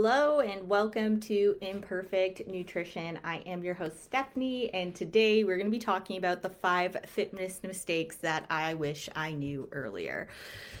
Hello and welcome to Imperfect Nutrition. I am your host, Stephanie, and today we're going to be talking about the five fitness mistakes that I wish I knew earlier.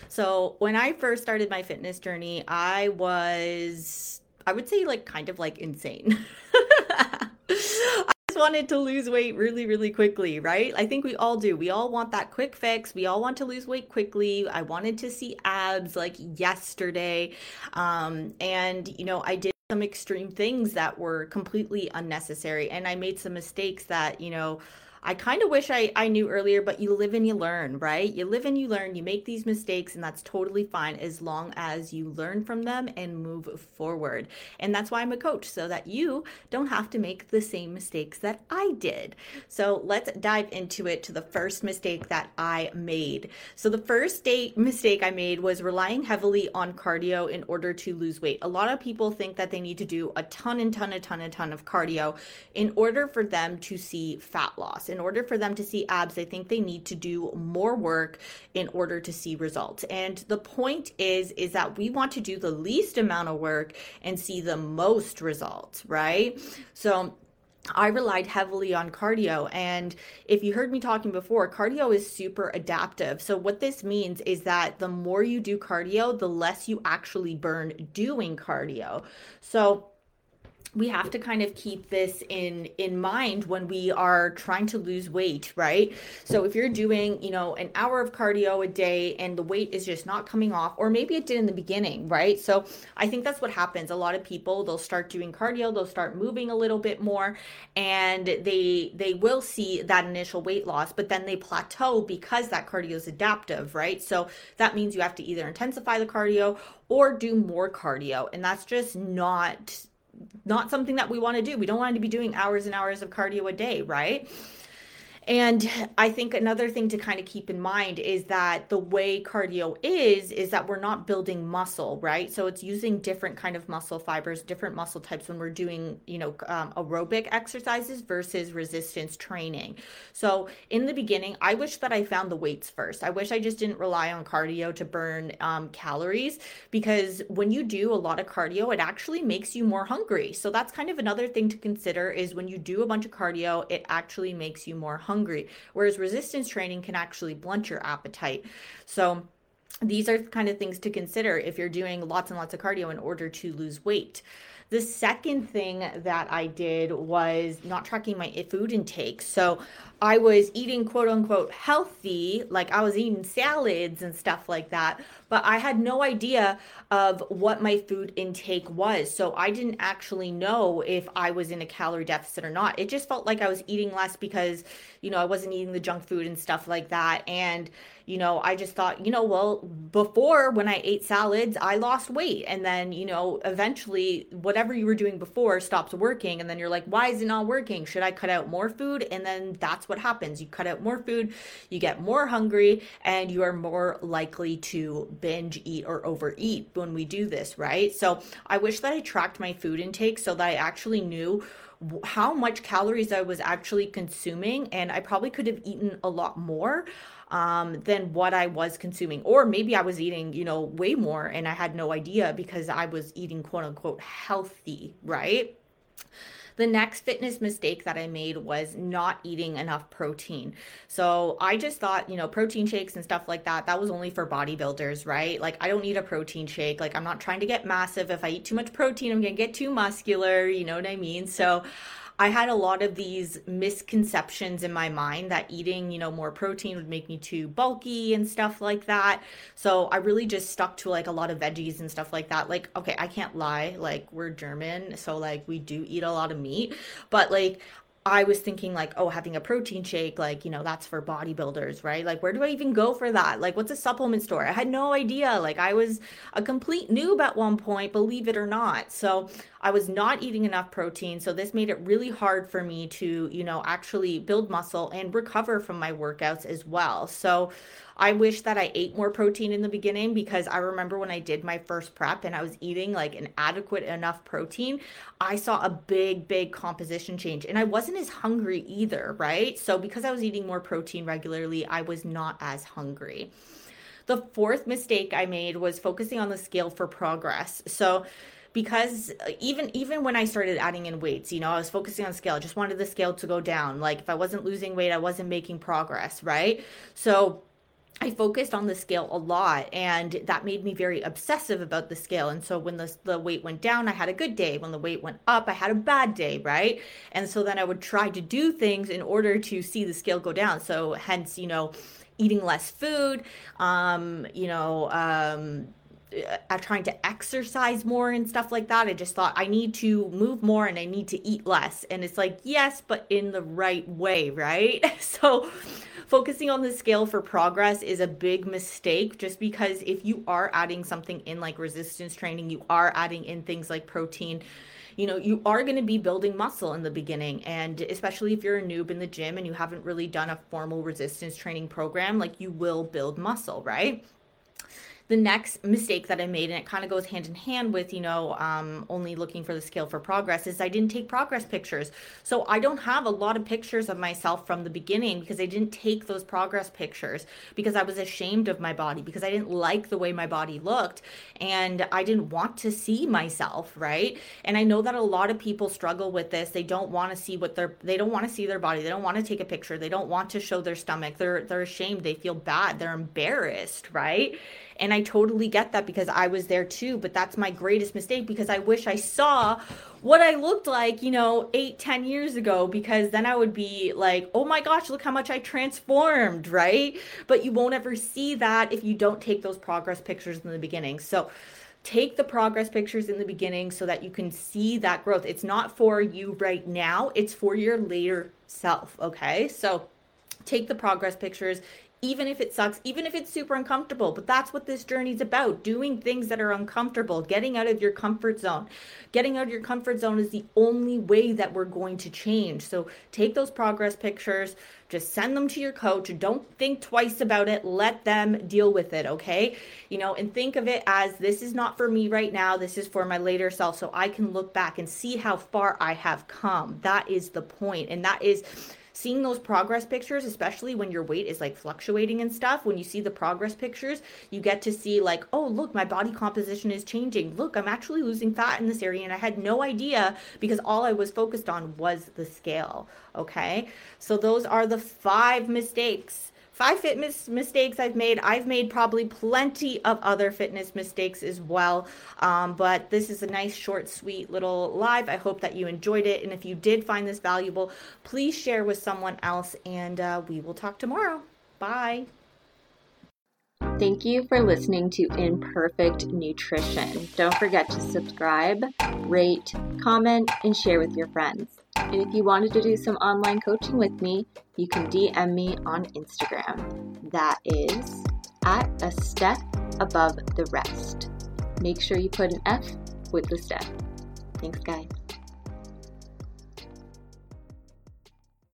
So, when I first started my fitness journey, I was, I would say, like kind of like insane. wanted to lose weight really, really quickly, right? I think we all do. We all want that quick fix. We all want to lose weight quickly. I wanted to see abs like yesterday. Um, and, you know, I did some extreme things that were completely unnecessary. And I made some mistakes that, you know, I kind of wish I, I knew earlier, but you live and you learn, right? You live and you learn, you make these mistakes, and that's totally fine as long as you learn from them and move forward. And that's why I'm a coach, so that you don't have to make the same mistakes that I did. So let's dive into it to the first mistake that I made. So the first day mistake I made was relying heavily on cardio in order to lose weight. A lot of people think that they need to do a ton and ton and ton and ton of cardio in order for them to see fat loss in order for them to see abs, I think they need to do more work in order to see results. And the point is is that we want to do the least amount of work and see the most results, right? So I relied heavily on cardio. And if you heard me talking before, cardio is super adaptive. So, what this means is that the more you do cardio, the less you actually burn doing cardio. So, we have to kind of keep this in in mind when we are trying to lose weight right? So if you're doing you know an hour of cardio a day and the weight is just not coming off or maybe it did in the beginning right? So i think that's what happens. A lot of people they'll start doing cardio they'll start moving a little bit more and they they will see that initial weight loss but then they plateau because that cardio is adaptive right? So that means you have to either intensify the cardio or do more cardio and that's just not not something that we want to do. We don't want to be doing hours and hours of cardio a day, right? And I think another thing to kind of keep in mind is that the way cardio is is that we're not building muscle, right? So it's using different kind of muscle fibers, different muscle types when we're doing, you know, um, aerobic exercises versus resistance training. So in the beginning, I wish that I found the weights first. I wish I just didn't rely on cardio to burn um, calories because when you do a lot of cardio, it actually makes you more hungry. So that's kind of another thing to consider is when you do a bunch of cardio, it actually makes you more hungry hungry, whereas resistance training can actually blunt your appetite. So, these are kind of things to consider if you're doing lots and lots of cardio in order to lose weight. The second thing that I did was not tracking my food intake. So I was eating quote unquote healthy, like I was eating salads and stuff like that, but I had no idea of what my food intake was. So I didn't actually know if I was in a calorie deficit or not. It just felt like I was eating less because, you know, I wasn't eating the junk food and stuff like that. And you know, I just thought, you know, well, before when I ate salads, I lost weight. And then, you know, eventually whatever you were doing before stops working. And then you're like, why is it not working? Should I cut out more food? And then that's what happens. You cut out more food, you get more hungry, and you are more likely to binge eat or overeat when we do this, right? So I wish that I tracked my food intake so that I actually knew how much calories I was actually consuming, and I probably could have eaten a lot more um, than what I was consuming. Or maybe I was eating, you know, way more and I had no idea because I was eating quote unquote healthy, right? The next fitness mistake that I made was not eating enough protein. So I just thought, you know, protein shakes and stuff like that, that was only for bodybuilders, right? Like, I don't need a protein shake. Like, I'm not trying to get massive. If I eat too much protein, I'm going to get too muscular. You know what I mean? So, I had a lot of these misconceptions in my mind that eating, you know, more protein would make me too bulky and stuff like that. So I really just stuck to like a lot of veggies and stuff like that. Like, okay, I can't lie, like we're German, so like we do eat a lot of meat, but like I was thinking like, oh, having a protein shake, like, you know, that's for bodybuilders, right? Like, where do I even go for that? Like, what's a supplement store? I had no idea. Like, I was a complete noob at one point, believe it or not. So I was not eating enough protein. So this made it really hard for me to, you know, actually build muscle and recover from my workouts as well. So I wish that I ate more protein in the beginning because I remember when I did my first prep and I was eating like an adequate enough protein, I saw a big, big composition change. And I wasn't as hungry either, right? So because I was eating more protein regularly, I was not as hungry. The fourth mistake I made was focusing on the scale for progress. So because uh, even even when I started adding in weights, you know, I was focusing on scale. I just wanted the scale to go down. Like if I wasn't losing weight, I wasn't making progress, right? So I focused on the scale a lot and that made me very obsessive about the scale. And so when the, the weight went down, I had a good day. When the weight went up, I had a bad day, right? And so then I would try to do things in order to see the scale go down. So hence, you know, eating less food, um, you know, um, uh, trying to exercise more and stuff like that. I just thought I need to move more and I need to eat less. And it's like, yes, but in the right way, right? So focusing on the scale for progress is a big mistake just because if you are adding something in like resistance training, you are adding in things like protein you know, you are going to be building muscle in the beginning. And especially if you're a noob in the gym and you haven't really done a formal resistance training program, like you will build muscle, right? The next mistake that I made, and it kind of goes hand in hand with, you know, um, only looking for the scale for progress, is I didn't take progress pictures. So I don't have a lot of pictures of myself from the beginning because I didn't take those progress pictures because I was ashamed of my body, because I didn't like the way my body looked, and I didn't want to see myself, right? And I know that a lot of people struggle with this. They don't want to see what they're, they don't want to see their body. They don't want to take a picture. They don't want to show their stomach. They're, they're ashamed. They feel bad. They're embarrassed, right? And I totally get that because I was there too. But that's my greatest mistake because I wish I saw what I looked like, you know, eight, ten years ago, because then I would be like, oh my gosh, look how much I transformed, right? But you won't ever see that if you don't take those progress pictures in the beginning. So, take the progress pictures in the beginning so that you can see that growth. It's not for you right now, it's for your later self. Okay. So take the progress pictures even if it sucks, even if it's super uncomfortable. But that's what this journey's about doing things that are uncomfortable, getting out of your comfort zone. Getting out of your comfort zone is the only way that we're going to change. So take those progress pictures, just send them to your coach. Don't think twice about it. Let them deal with it, okay? You know, and think of it as this is not for me right now. This is for my later self. So I can look back and see how far I have come. That is the point. And that is seeing those progress pictures, especially when your weight is like fluctuating and stuff, when you see the progress pictures, you get to see like, oh, look, my body composition is changing. Look, I'm actually losing fat in this area. And I had no idea because all I was focused on was the scale. Okay. So those are the five mistakes five fitness mistakes I've made. I've made probably plenty of other fitness mistakes as well. Um, but this is a nice, short, sweet little live. I hope that you enjoyed it. And if you did find this valuable, please share with someone else. And uh, we will talk tomorrow. Bye. Thank you for listening to Imperfect Nutrition. Don't forget to subscribe, rate, comment, and share with your friends. And if you wanted to do some online coaching with me, you can DM me on Instagram. That is at a step above the rest. Make sure you put an F with the step. Thanks, guys.